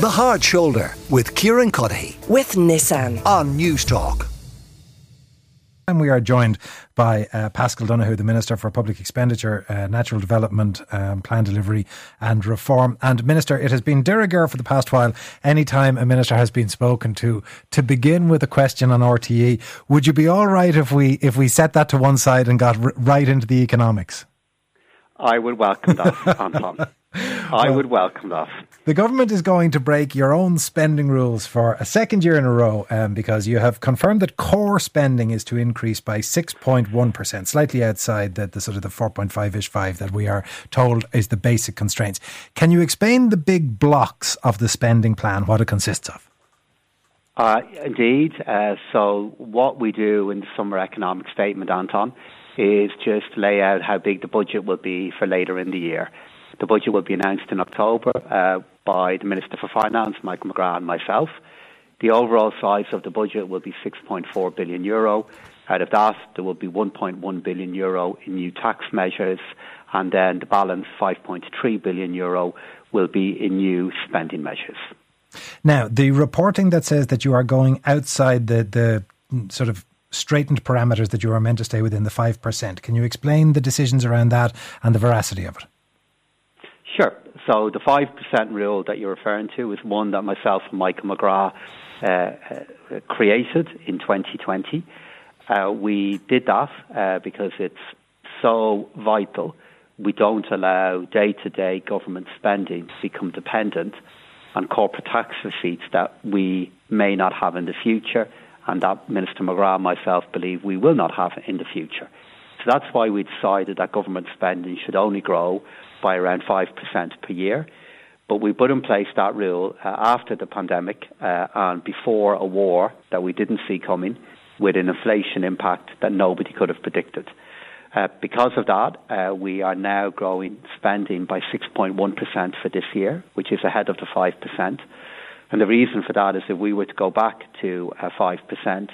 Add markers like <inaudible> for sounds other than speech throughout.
The Hard Shoulder with Kieran Cuddihy with Nissan on Newstalk. And we are joined by uh, Paschal Donohoe, the Minister for Public Expenditure, uh, National Development, um, Plan Delivery and Reform. And Minister, it has been de rigueur for the past while. Anytime a minister has been spoken to, to begin with a question on RTE, would you be all right if we if we set that to one side and got r- right into the economics? I would welcome that, Anton. <laughs> I would welcome that. The government is going to break your own spending rules for a second year in a row um, because you have confirmed that core spending is to increase by 6.1%, slightly outside the, the sort of the 4.5 ish 5 that we are told is the basic constraints. Can you explain the big blocks of the spending plan, what it consists of? Uh, indeed. Uh, so, what we do in the summer economic statement, Anton, is just lay out how big the budget will be for later in the year. The budget will be announced in October uh, by the Minister for Finance, Michael McGrath, and myself. The overall size of the budget will be 6.4 billion euro. Out of that, there will be 1.1 billion euro in new tax measures, and then the balance, 5.3 billion euro, will be in new spending measures. Now, the reporting that says that you are going outside the, the sort of straightened parameters that you are meant to stay within the 5%. Can you explain the decisions around that and the veracity of it? Sure. So the 5% rule that you're referring to is one that myself and Michael McGrath uh, uh, created in 2020. Uh, we did that uh, because it's so vital. We don't allow day to day government spending to become dependent on corporate tax receipts that we may not have in the future and that Minister McGrath and myself believe we will not have in the future. So that's why we decided that government spending should only grow by around 5% per year. But we put in place that rule uh, after the pandemic uh, and before a war that we didn't see coming with an inflation impact that nobody could have predicted. Uh, because of that, uh, we are now growing spending by 6.1% for this year, which is ahead of the 5%. And the reason for that is if we were to go back to uh, 5%,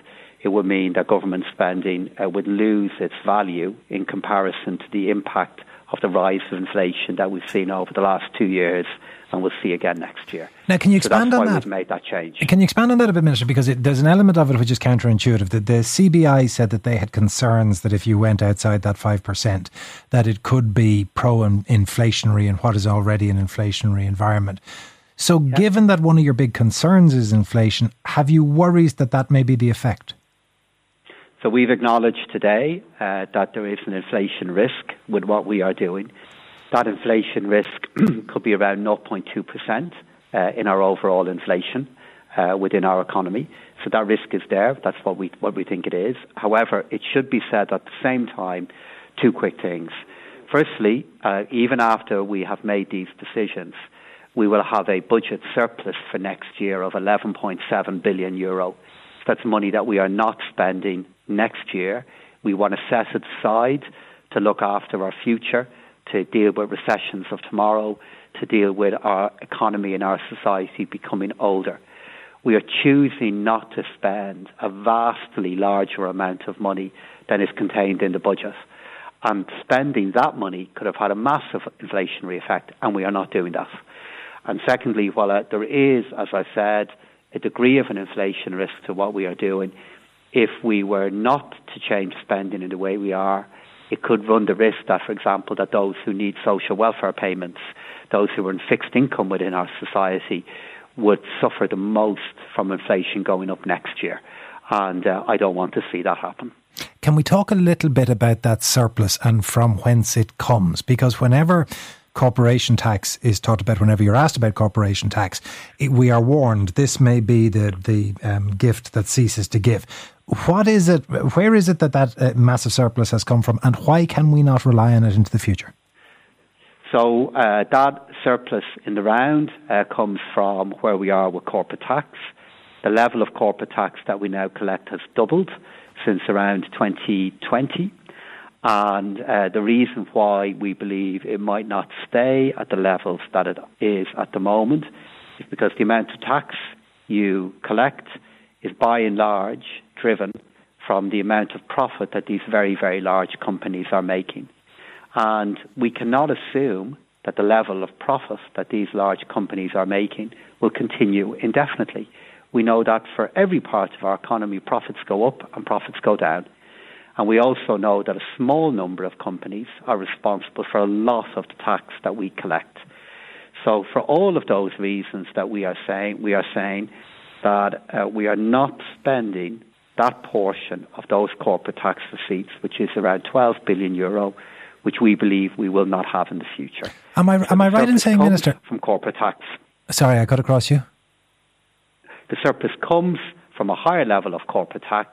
it would mean that government spending uh, would lose its value in comparison to the impact of the rise of inflation that we've seen over the last two years and we'll see again next year. Now, can you expand so on that? We've made that change. Can you expand on that a bit, Minister? Because it, there's an element of it which is counterintuitive. The, the CBI said that they had concerns that if you went outside that 5%, that it could be pro-inflationary in what is already an inflationary environment. So, yeah. given that one of your big concerns is inflation, have you worries that that may be the effect? So we've acknowledged today uh, that there is an inflation risk with what we are doing. That inflation risk <clears throat> could be around 0.2% uh, in our overall inflation uh, within our economy. So that risk is there. That's what we what we think it is. However, it should be said at the same time two quick things. Firstly, uh, even after we have made these decisions, we will have a budget surplus for next year of 11.7 billion euro. That's money that we are not spending next year. We want to set it aside to look after our future, to deal with recessions of tomorrow, to deal with our economy and our society becoming older. We are choosing not to spend a vastly larger amount of money than is contained in the budget. And spending that money could have had a massive inflationary effect, and we are not doing that. And secondly, while uh, there is, as I said, a degree of an inflation risk to what we are doing, if we were not to change spending in the way we are, it could run the risk that, for example, that those who need social welfare payments, those who are in fixed income within our society, would suffer the most from inflation going up next year. And uh, I don't want to see that happen. Can we talk a little bit about that surplus and from whence it comes? Because whenever corporation tax is talked about whenever you're asked about corporation tax, it, we are warned this may be the the um, gift that ceases to give. What is it? Where is it that that uh, massive surplus has come from, and why can we not rely on it into the future? So uh, that surplus in the round uh, comes from where we are with corporate tax. The level of corporate tax that we now collect has doubled since around 2020. And uh, the reason why we believe it might not stay at the levels that it is at the moment is because the amount of tax you collect is by and large driven from the amount of profit that these very, very large companies are making. And we cannot assume that the level of profit that these large companies are making will continue indefinitely. We know that for every part of our economy, profits go up and profits go down. And we also know that a small number of companies are responsible for a lot of the tax that we collect. So, for all of those reasons that we are saying, we are saying that uh, we are not spending that portion of those corporate tax receipts, which is around 12 billion euro, which we believe we will not have in the future. Am I, so am I right in saying, Minister? From corporate tax. Sorry, I cut across you. The surplus comes from a higher level of corporate tax,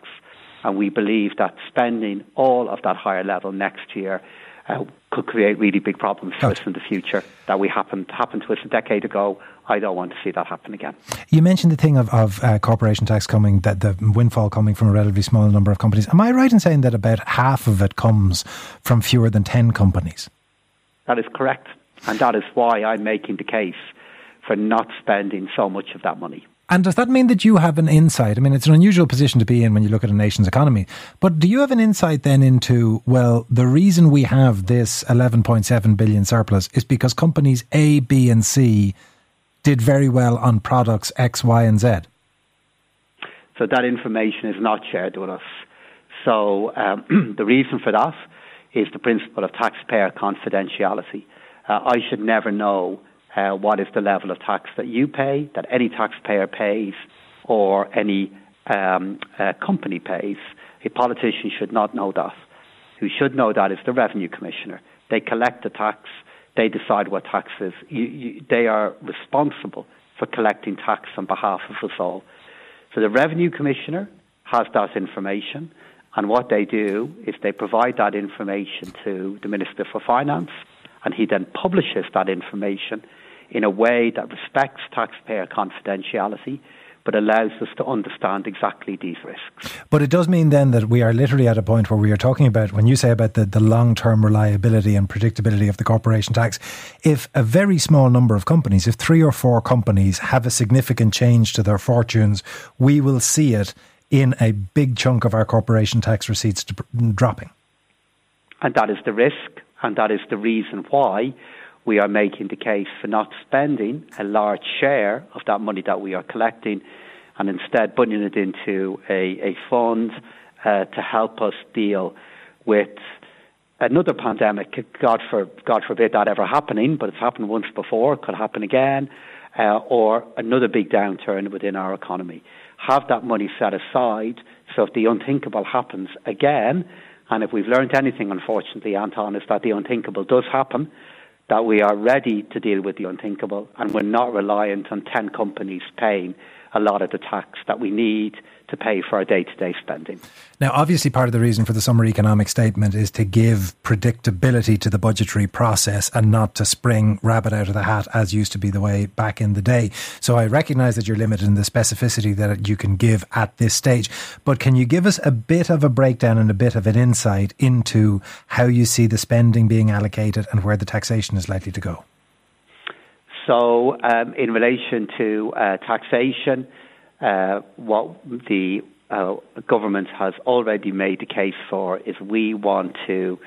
and we believe that spending all of that higher level next year uh, could create really big problems for us in the future that we happened happened to us a decade ago. I don't want to see that happen again. You mentioned the thing of, of uh, corporation tax coming, that the windfall coming from a relatively small number of companies. Am I right in saying that about half of it comes from fewer than 10 companies? That is correct. And that is why I'm making the case for not spending so much of that money. And does that mean that you have an insight? I mean, it's an unusual position to be in when you look at a nation's economy. But do you have an insight then into, well, the reason we have this 11.7 billion surplus is because companies A, B, and C did very well on products X, Y, and Z? So that information is not shared with us. So um, <clears throat> the reason for that is the principle of taxpayer confidentiality. Uh, I should never know uh, what is the level of tax that you pay, that any taxpayer pays, or any um, uh, company pays. A politician should not know that. Who should know that is the Revenue Commissioner. They collect the tax, they decide what tax is. You, you, they are responsible for collecting tax on behalf of us all. So the Revenue Commissioner has that information, and what they do is they provide that information to the Minister for Finance, and he then publishes that information in a way that respects taxpayer confidentiality but allows us to understand exactly these risks. But it does mean then that we are literally at a point where we are talking about, when you say about the, the long term reliability and predictability of the corporation tax, if a very small number of companies, if three or four companies have a significant change to their fortunes, we will see it in a big chunk of our corporation tax receipts dropping. And that is the risk, and that is the reason why we are making the case for not spending a large share of that money that we are collecting and instead putting it into a, a fund uh, to help us deal with another pandemic. God, for, God forbid that ever happening, but it's happened once before, it could happen again, uh, or another big downturn within our economy. Have that money set aside so if the unthinkable happens again, and if we've learned anything, unfortunately, Anton, is that the unthinkable does happen that we are ready to deal with the unthinkable and we're not reliant on 10 companies paying a lot of the tax that we need to pay for our day to day spending. Now, obviously, part of the reason for the summer economic statement is to give predictability to the budgetary process and not to spring rabbit out of the hat as used to be the way back in the day. So I recognise that you're limited in the specificity that you can give at this stage. But can you give us a bit of a breakdown and a bit of an insight into how you see the spending being allocated and where the taxation is likely to go? So, um, in relation to uh, taxation, uh, what the uh, government has already made the case for. Is we want to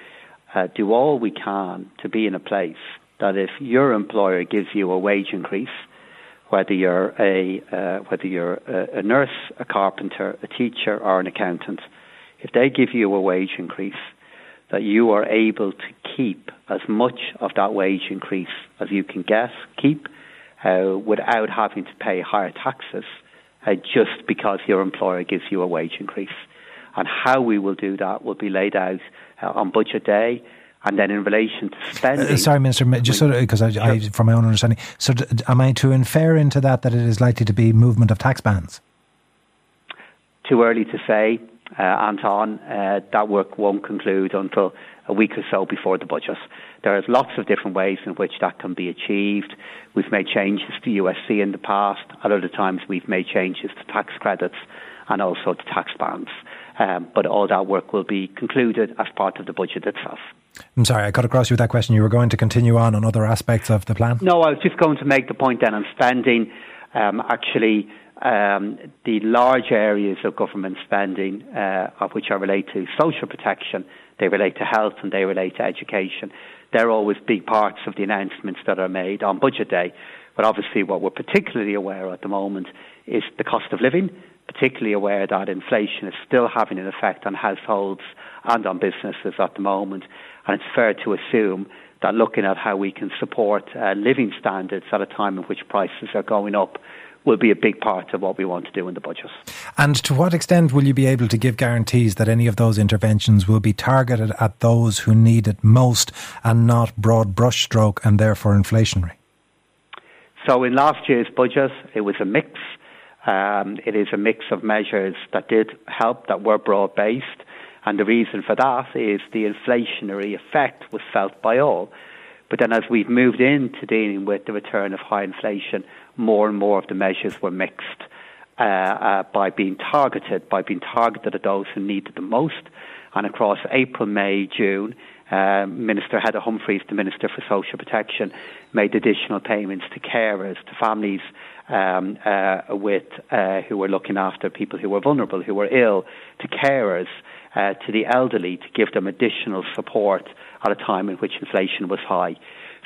uh, do all we can to be in a place that if your employer gives you a wage increase, whether you're a uh, whether you're a, nurse, a carpenter, a teacher, or an accountant, if they give you a wage increase, that you are able to keep as much of that wage increase as you can get, keep, uh, without having to pay higher taxes uh, just because your employer gives you a wage increase. And how we will do that will be laid out uh, on budget day. And then in relation to spending. Uh, sorry, Minister, just so because I, I, from my own understanding, so d- am I to infer into that that it is likely to be movement of tax bands? Too early to say, uh, Anton. Uh, that work won't conclude until a week or so before the budget. There is lots of different ways in which that can be achieved. We've made changes to USC in the past. At other times, we've made changes to tax credits and also to tax bands. Um, but all that work will be concluded as part of the budget itself. I'm sorry, I cut across you with that question. You were going to continue on on other aspects of the plan? No, I was just going to make the point then on spending. Um, actually, um, the large areas of government spending, uh, of which are related to social protection, they relate to health and they relate to education. they're always big parts of the announcements that are made on budget day. But obviously, what we're particularly aware of at the moment is the cost of living, particularly aware that inflation is still having an effect on households and on businesses at the moment. And it's fair to assume that looking at how we can support uh, living standards at a time in which prices are going up will be a big part of what we want to do in the budget. And to what extent will you be able to give guarantees that any of those interventions will be targeted at those who need it most and not broad brushstroke and therefore inflationary? So in last year's budget, it was a mix. Um, it is a mix of measures that did help, that were broad based. And the reason for that is the inflationary effect was felt by all. But then as we've moved into dealing with the return of high inflation, more and more of the measures were mixed uh, uh, by being targeted, by being targeted at those who needed the most. And across April, May, June, uh, Minister Heather Humphreys, the Minister for Social Protection, made additional payments to carers, to families um, uh, with uh, who were looking after people who were vulnerable, who were ill, to carers, uh, to the elderly, to give them additional support at a time in which inflation was high.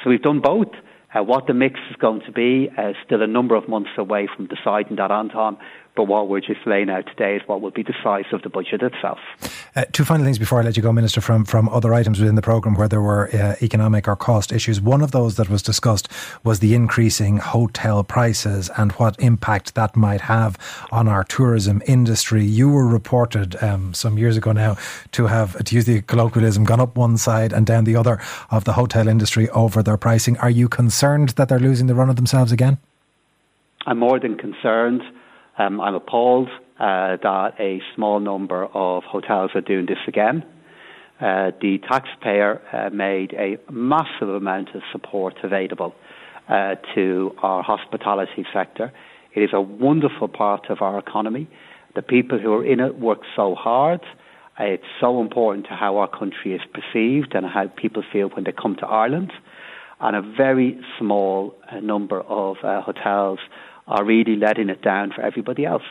So we've done both. Uh, what the mix is going to be uh, still a number of months away from deciding that, Anton. But what we're just laying out today is what will be the size of the budget itself. Uh, two final things before I let you go, Minister, from, from other items within the programme where there were uh, economic or cost issues. One of those that was discussed was the increasing hotel prices and what impact that might have on our tourism industry. You were reported um, some years ago now to have, to use the colloquialism, gone up one side and down the other of the hotel industry over their pricing. Are you concerned that they're losing the run of themselves again? I'm more than concerned. Um, I'm appalled uh, that a small number of hotels are doing this again. Uh, the taxpayer uh, made a massive amount of support available uh, to our hospitality sector. It is a wonderful part of our economy. The people who are in it work so hard. It's so important to how our country is perceived and how people feel when they come to Ireland. And a very small uh, number of uh, hotels are really letting it down for everybody else.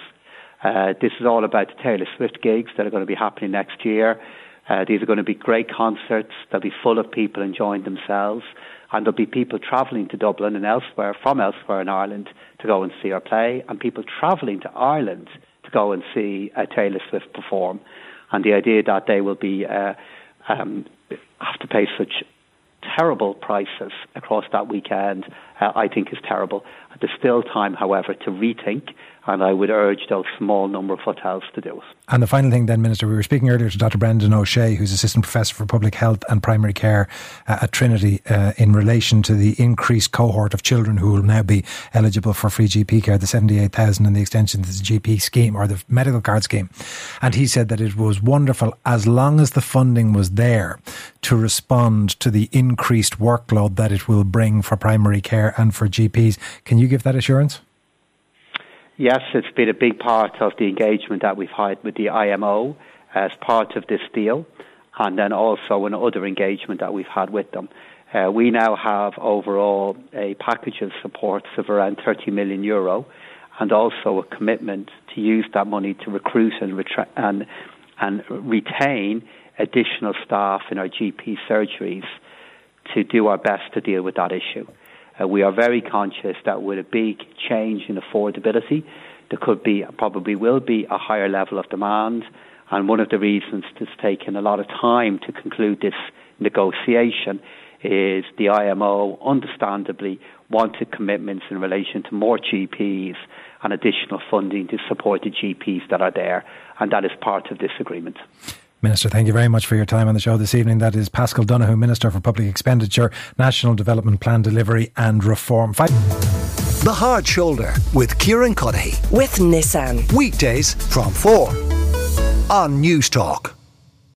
Uh, this is all about the Taylor Swift gigs that are going to be happening next year. Uh, these are going to be great concerts. They'll be full of people enjoying themselves. And there'll be people travelling to Dublin and elsewhere, from elsewhere in Ireland, to go and see her play, and people travelling to Ireland to go and see uh, Taylor Swift perform. And the idea that they will be uh, um, have to pay such terrible prices across that weekend, uh, I think is terrible. There's still time, however, to rethink and I would urge those small number of hotels to do it. And the final thing, then, Minister, we were speaking earlier to Dr. Brendan O'Shea, who's Assistant Professor for Public Health and Primary Care uh, at Trinity, uh, in relation to the increased cohort of children who will now be eligible for free GP care, the 78,000 and the extension to the GP scheme or the medical card scheme. And he said that it was wonderful as long as the funding was there to respond to the increased workload that it will bring for primary care and for GPs. Can you give that assurance? Yes, it's been a big part of the engagement that we've had with the IMO as part of this deal, and then also in other engagement that we've had with them. Uh, we now have overall a package of supports of around 30 million euro, and also a commitment to use that money to recruit and, retra- and, and retain additional staff in our GP surgeries to do our best to deal with that issue. Uh, we are very conscious that with a big change in affordability, there could be, probably will be, a higher level of demand. And one of the reasons it's taken a lot of time to conclude this negotiation is the IMO, understandably, wanted commitments in relation to more GPs and additional funding to support the GPs that are there. And that is part of this agreement. Minister, thank you very much for your time on the show this evening. That is Paschal Donohoe, Minister for Public Expenditure, National Development Plan Delivery and Reform. Five. The Hard Shoulder with Kieran Cuddihy. With Nissan. Weekdays from 4 on Newstalk.